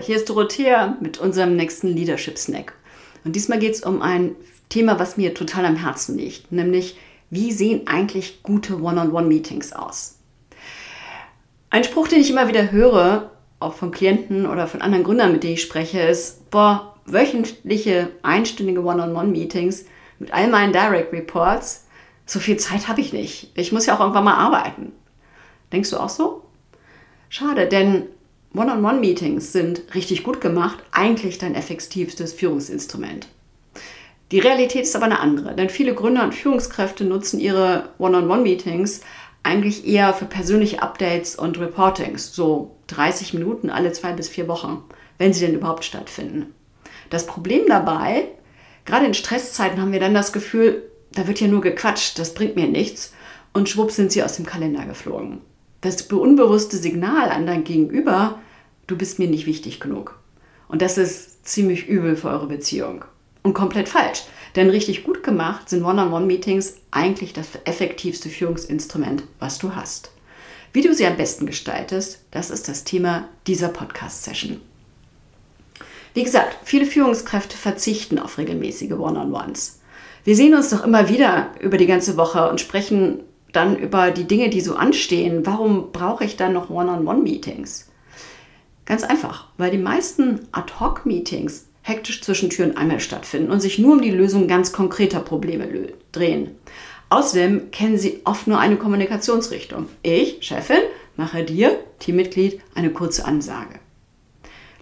hier ist Dorothea mit unserem nächsten Leadership Snack. Und diesmal geht es um ein Thema, was mir total am Herzen liegt, nämlich wie sehen eigentlich gute One-on-One-Meetings aus? Ein Spruch, den ich immer wieder höre, auch von Klienten oder von anderen Gründern, mit denen ich spreche, ist, boah, wöchentliche, einstündige One-on-One-Meetings mit all meinen Direct Reports, so viel Zeit habe ich nicht. Ich muss ja auch irgendwann mal arbeiten. Denkst du auch so? Schade, denn One-on-One-Meetings sind richtig gut gemacht, eigentlich dein effektivstes Führungsinstrument. Die Realität ist aber eine andere, denn viele Gründer und Führungskräfte nutzen ihre One-on-One-Meetings eigentlich eher für persönliche Updates und Reportings, so 30 Minuten alle zwei bis vier Wochen, wenn sie denn überhaupt stattfinden. Das Problem dabei, gerade in Stresszeiten haben wir dann das Gefühl, da wird ja nur gequatscht, das bringt mir nichts und schwupp sind sie aus dem Kalender geflogen das unbewusste Signal an dein Gegenüber, du bist mir nicht wichtig genug. Und das ist ziemlich übel für eure Beziehung. Und komplett falsch. Denn richtig gut gemacht sind One-on-One-Meetings eigentlich das effektivste Führungsinstrument, was du hast. Wie du sie am besten gestaltest, das ist das Thema dieser Podcast-Session. Wie gesagt, viele Führungskräfte verzichten auf regelmäßige One-on-Ones. Wir sehen uns doch immer wieder über die ganze Woche und sprechen dann über die Dinge, die so anstehen. Warum brauche ich dann noch One-on-One-Meetings? Ganz einfach, weil die meisten Ad-Hoc-Meetings hektisch zwischen Türen einmal stattfinden und sich nur um die Lösung ganz konkreter Probleme drehen. Außerdem kennen sie oft nur eine Kommunikationsrichtung. Ich, Chefin, mache dir, Teammitglied, eine kurze Ansage.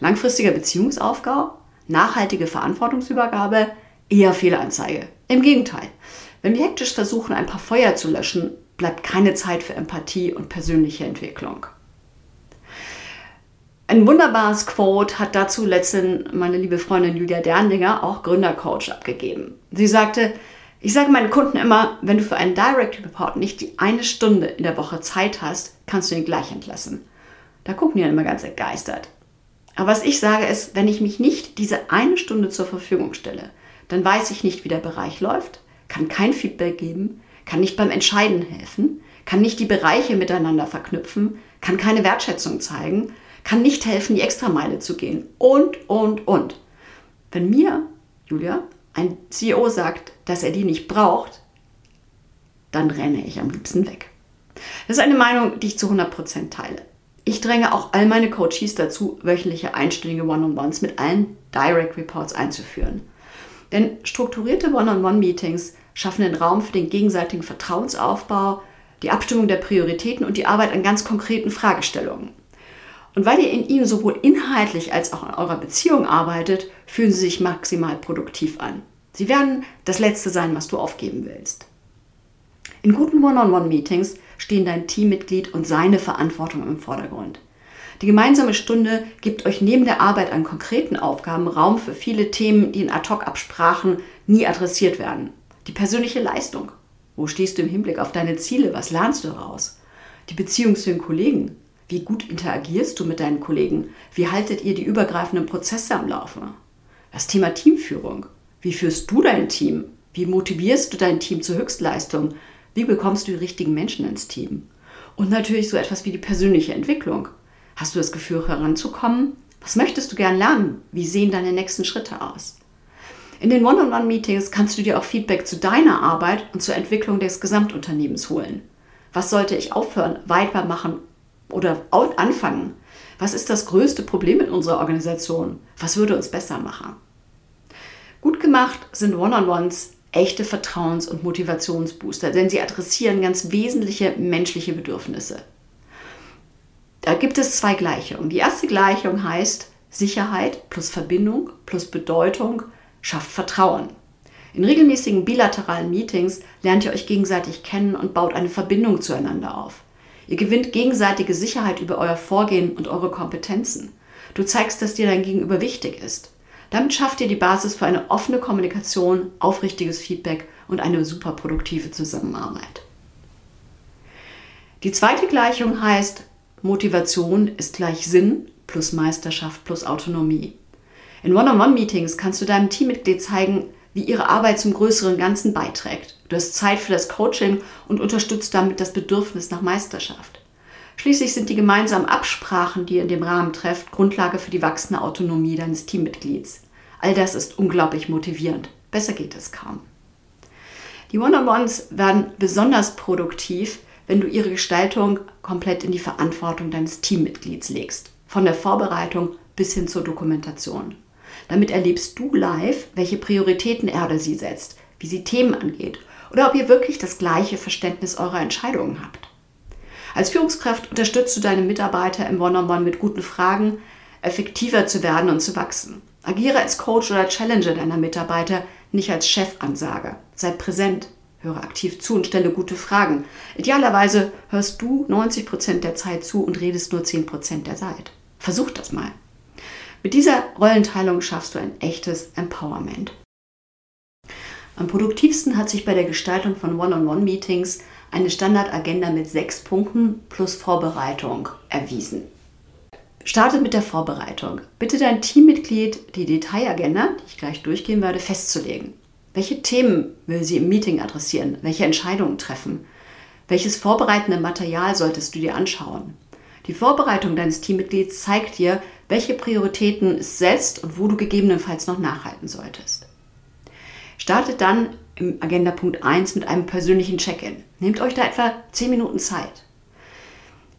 Langfristiger Beziehungsaufbau, nachhaltige Verantwortungsübergabe, eher Fehlanzeige. Im Gegenteil. Wenn wir hektisch versuchen, ein paar Feuer zu löschen, bleibt keine Zeit für Empathie und persönliche Entwicklung. Ein wunderbares Quote hat dazu letztens meine liebe Freundin Julia Derninger, auch Gründercoach, abgegeben. Sie sagte, ich sage meinen Kunden immer, wenn du für einen Direct Report nicht die eine Stunde in der Woche Zeit hast, kannst du ihn gleich entlassen. Da gucken die dann immer ganz entgeistert. Aber was ich sage ist, wenn ich mich nicht diese eine Stunde zur Verfügung stelle, dann weiß ich nicht, wie der Bereich läuft, kann kein Feedback geben, kann nicht beim Entscheiden helfen, kann nicht die Bereiche miteinander verknüpfen, kann keine Wertschätzung zeigen, kann nicht helfen, die Extrameile zu gehen und, und, und. Wenn mir, Julia, ein CEO sagt, dass er die nicht braucht, dann renne ich am liebsten weg. Das ist eine Meinung, die ich zu 100% teile. Ich dränge auch all meine Coaches dazu, wöchentliche einstündige One-on-Ones mit allen Direct Reports einzuführen. Denn strukturierte One-on-One-Meetings schaffen den Raum für den gegenseitigen Vertrauensaufbau, die Abstimmung der Prioritäten und die Arbeit an ganz konkreten Fragestellungen. Und weil ihr in ihnen sowohl inhaltlich als auch in eurer Beziehung arbeitet, fühlen sie sich maximal produktiv an. Sie werden das Letzte sein, was du aufgeben willst. In guten One-on-One-Meetings stehen dein Teammitglied und seine Verantwortung im Vordergrund. Die gemeinsame Stunde gibt euch neben der Arbeit an konkreten Aufgaben Raum für viele Themen, die in Ad-Hoc-Absprachen nie adressiert werden. Die persönliche Leistung. Wo stehst du im Hinblick auf deine Ziele? Was lernst du daraus? Die Beziehung zu den Kollegen. Wie gut interagierst du mit deinen Kollegen? Wie haltet ihr die übergreifenden Prozesse am Laufe? Das Thema Teamführung. Wie führst du dein Team? Wie motivierst du dein Team zur Höchstleistung? Wie bekommst du die richtigen Menschen ins Team? Und natürlich so etwas wie die persönliche Entwicklung. Hast du das Gefühl heranzukommen? Was möchtest du gern lernen? Wie sehen deine nächsten Schritte aus? In den One-on-One-Meetings kannst du dir auch Feedback zu deiner Arbeit und zur Entwicklung des Gesamtunternehmens holen. Was sollte ich aufhören, weitermachen oder anfangen? Was ist das größte Problem in unserer Organisation? Was würde uns besser machen? Gut gemacht sind One-on-Ones echte Vertrauens- und Motivationsbooster, denn sie adressieren ganz wesentliche menschliche Bedürfnisse. Da gibt es zwei Gleichungen. Die erste Gleichung heißt Sicherheit plus Verbindung plus Bedeutung schafft Vertrauen. In regelmäßigen bilateralen Meetings lernt ihr euch gegenseitig kennen und baut eine Verbindung zueinander auf. Ihr gewinnt gegenseitige Sicherheit über euer Vorgehen und eure Kompetenzen. Du zeigst, dass dir dein Gegenüber wichtig ist. Damit schafft ihr die Basis für eine offene Kommunikation, aufrichtiges Feedback und eine super produktive Zusammenarbeit. Die zweite Gleichung heißt Motivation ist gleich Sinn plus Meisterschaft plus Autonomie. In One-on-One-Meetings kannst du deinem Teammitglied zeigen, wie ihre Arbeit zum größeren Ganzen beiträgt. Du hast Zeit für das Coaching und unterstützt damit das Bedürfnis nach Meisterschaft. Schließlich sind die gemeinsamen Absprachen, die ihr in dem Rahmen trefft, Grundlage für die wachsende Autonomie deines Teammitglieds. All das ist unglaublich motivierend. Besser geht es kaum. Die One-on-Ones werden besonders produktiv, wenn du ihre Gestaltung komplett in die Verantwortung deines Teammitglieds legst. Von der Vorbereitung bis hin zur Dokumentation. Damit erlebst du live, welche Prioritäten er oder sie setzt, wie sie Themen angeht oder ob ihr wirklich das gleiche Verständnis eurer Entscheidungen habt. Als Führungskraft unterstützt du deine Mitarbeiter im One-on-One -on -One mit guten Fragen, effektiver zu werden und zu wachsen. Agiere als Coach oder Challenger deiner Mitarbeiter, nicht als Chefansage. Sei präsent, höre aktiv zu und stelle gute Fragen. Idealerweise hörst du 90% der Zeit zu und redest nur 10% der Zeit. Versuch das mal. Mit dieser Rollenteilung schaffst du ein echtes Empowerment. Am produktivsten hat sich bei der Gestaltung von One-on-One-Meetings eine Standardagenda mit sechs Punkten plus Vorbereitung erwiesen. Starte mit der Vorbereitung. Bitte dein Teammitglied, die Detailagenda, die ich gleich durchgehen werde, festzulegen. Welche Themen will sie im Meeting adressieren? Welche Entscheidungen treffen? Welches vorbereitende Material solltest du dir anschauen? Die Vorbereitung deines Teammitglieds zeigt dir, welche Prioritäten es setzt und wo du gegebenenfalls noch nachhalten solltest. Startet dann im Agenda-Punkt 1 mit einem persönlichen Check-in. Nehmt euch da etwa 10 Minuten Zeit.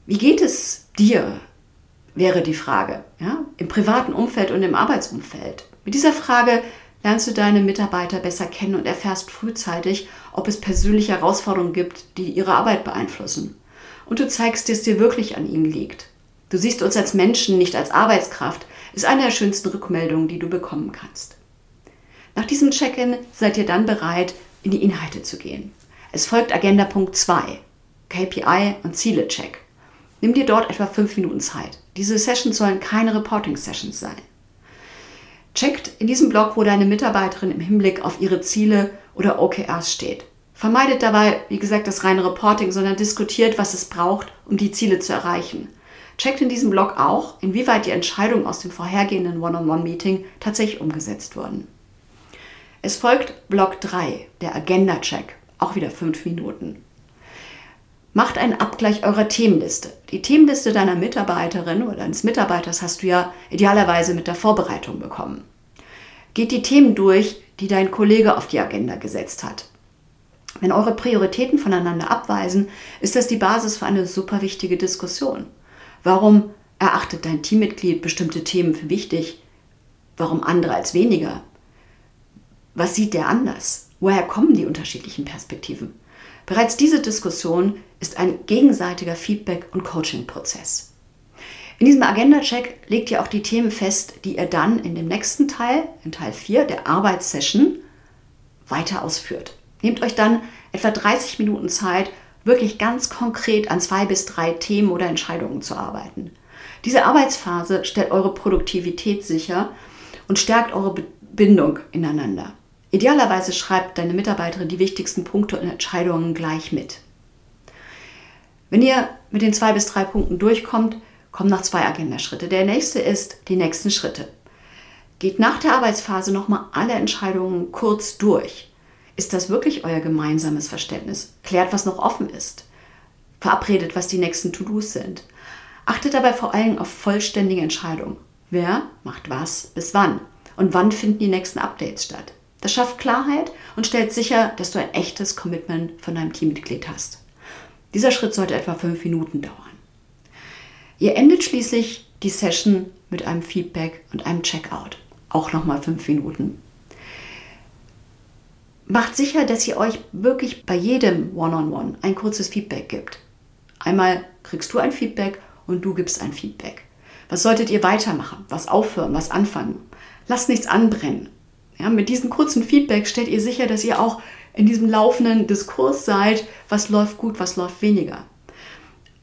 Wie geht es dir? wäre die Frage. Ja? Im privaten Umfeld und im Arbeitsumfeld. Mit dieser Frage lernst du deine Mitarbeiter besser kennen und erfährst frühzeitig, ob es persönliche Herausforderungen gibt, die ihre Arbeit beeinflussen. Und du zeigst, dass es dir wirklich an ihnen liegt. Du siehst uns als Menschen, nicht als Arbeitskraft, ist eine der schönsten Rückmeldungen, die du bekommen kannst. Nach diesem Check-in seid ihr dann bereit, in die Inhalte zu gehen. Es folgt Agenda Punkt 2, KPI und Ziele-Check. Nimm dir dort etwa fünf Minuten Zeit. Diese Sessions sollen keine Reporting-Sessions sein. Checkt in diesem Blog, wo deine Mitarbeiterin im Hinblick auf ihre Ziele oder OKRs steht. Vermeidet dabei, wie gesagt, das reine Reporting, sondern diskutiert, was es braucht, um die Ziele zu erreichen. Checkt in diesem Blog auch, inwieweit die Entscheidungen aus dem vorhergehenden One-on-One-Meeting tatsächlich umgesetzt wurden. Es folgt Block 3, der Agenda-Check, auch wieder fünf Minuten. Macht einen Abgleich eurer Themenliste. Die Themenliste deiner Mitarbeiterin oder deines Mitarbeiters hast du ja idealerweise mit der Vorbereitung bekommen. Geht die Themen durch, die dein Kollege auf die Agenda gesetzt hat. Wenn eure Prioritäten voneinander abweisen, ist das die Basis für eine super wichtige Diskussion. Warum erachtet dein Teammitglied bestimmte Themen für wichtig? Warum andere als weniger? Was sieht der anders? Woher kommen die unterschiedlichen Perspektiven? Bereits diese Diskussion ist ein gegenseitiger Feedback- und Coaching-Prozess. In diesem Agenda-Check legt ihr auch die Themen fest, die ihr dann in dem nächsten Teil, in Teil 4 der Arbeitssession, weiter ausführt. Nehmt euch dann etwa 30 Minuten Zeit, wirklich ganz konkret an zwei bis drei Themen oder Entscheidungen zu arbeiten. Diese Arbeitsphase stellt eure Produktivität sicher und stärkt eure Bindung ineinander. Idealerweise schreibt deine Mitarbeiterin die wichtigsten Punkte und Entscheidungen gleich mit. Wenn ihr mit den zwei bis drei Punkten durchkommt, kommen noch zwei Agendaschritte. Der nächste ist die nächsten Schritte. Geht nach der Arbeitsphase nochmal alle Entscheidungen kurz durch. Ist das wirklich euer gemeinsames Verständnis? Klärt, was noch offen ist. Verabredet, was die nächsten To-Dos sind. Achtet dabei vor allem auf vollständige Entscheidungen. Wer macht was bis wann? Und wann finden die nächsten Updates statt? Das schafft Klarheit und stellt sicher, dass du ein echtes Commitment von deinem Teammitglied hast. Dieser Schritt sollte etwa fünf Minuten dauern. Ihr endet schließlich die Session mit einem Feedback und einem Checkout. Auch nochmal fünf Minuten. Macht sicher, dass ihr euch wirklich bei jedem One-on-One -on -One ein kurzes Feedback gibt. Einmal kriegst du ein Feedback und du gibst ein Feedback. Was solltet ihr weitermachen? Was aufhören? Was anfangen? Lasst nichts anbrennen. Ja, mit diesem kurzen Feedback stellt ihr sicher, dass ihr auch in diesem laufenden Diskurs seid, was läuft gut, was läuft weniger.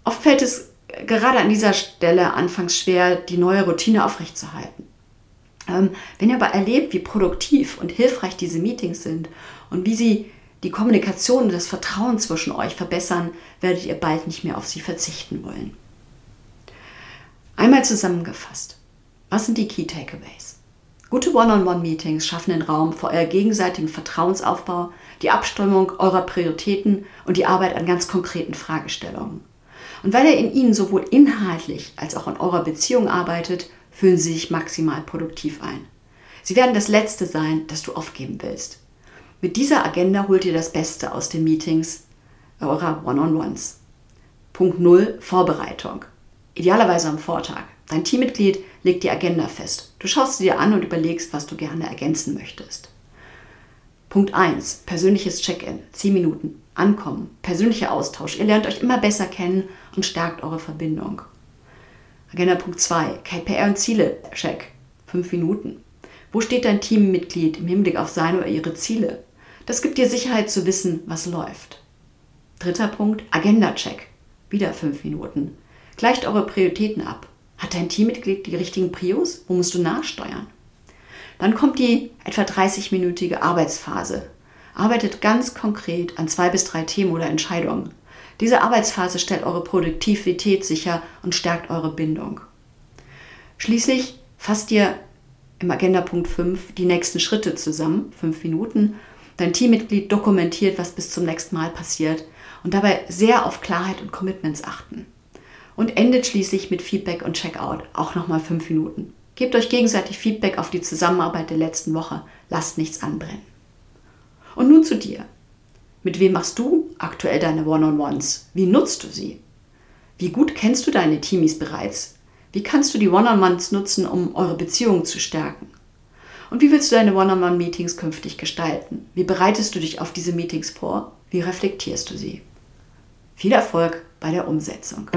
Oft fällt es gerade an dieser Stelle anfangs schwer, die neue Routine aufrechtzuerhalten. Ähm, wenn ihr aber erlebt, wie produktiv und hilfreich diese Meetings sind und wie sie die Kommunikation und das Vertrauen zwischen euch verbessern, werdet ihr bald nicht mehr auf sie verzichten wollen. Einmal zusammengefasst, was sind die Key Takeaways? Gute One-on-One-Meetings schaffen den Raum für euer gegenseitigen Vertrauensaufbau, die Abstimmung eurer Prioritäten und die Arbeit an ganz konkreten Fragestellungen. Und weil er in ihnen sowohl inhaltlich als auch in eurer Beziehung arbeitet, fühlen sie sich maximal produktiv ein. Sie werden das Letzte sein, das du aufgeben willst. Mit dieser Agenda holt ihr das Beste aus den Meetings eurer One-on-Ones. Punkt 0, Vorbereitung. Idealerweise am Vortag. Dein Teammitglied legt die Agenda fest. Du schaust sie dir an und überlegst, was du gerne ergänzen möchtest. Punkt 1, persönliches Check-in, 10 Minuten, Ankommen, persönlicher Austausch. Ihr lernt euch immer besser kennen und stärkt eure Verbindung. Agenda Punkt 2, KPR und Ziele, Check, 5 Minuten. Wo steht dein Teammitglied im Hinblick auf seine oder ihre Ziele? Das gibt dir Sicherheit zu wissen, was läuft. Dritter Punkt, Agenda-Check, wieder 5 Minuten. Gleicht eure Prioritäten ab. Hat dein Teammitglied die richtigen Prios? Wo musst du nachsteuern? Dann kommt die etwa 30-minütige Arbeitsphase. Arbeitet ganz konkret an zwei bis drei Themen oder Entscheidungen. Diese Arbeitsphase stellt eure Produktivität sicher und stärkt eure Bindung. Schließlich fasst ihr im Agenda-Punkt 5 die nächsten Schritte zusammen, fünf Minuten. Dein Teammitglied dokumentiert, was bis zum nächsten Mal passiert und dabei sehr auf Klarheit und Commitments achten und endet schließlich mit Feedback und Checkout, auch nochmal fünf Minuten. Gebt euch gegenseitig Feedback auf die Zusammenarbeit der letzten Woche, lasst nichts anbrennen. Und nun zu dir. Mit wem machst du aktuell deine One-on-Ones? Wie nutzt du sie? Wie gut kennst du deine Teamies bereits? Wie kannst du die One-on-Ones nutzen, um eure Beziehung zu stärken? Und wie willst du deine One-on-One-Meetings künftig gestalten? Wie bereitest du dich auf diese Meetings vor? Wie reflektierst du sie? Viel Erfolg bei der Umsetzung.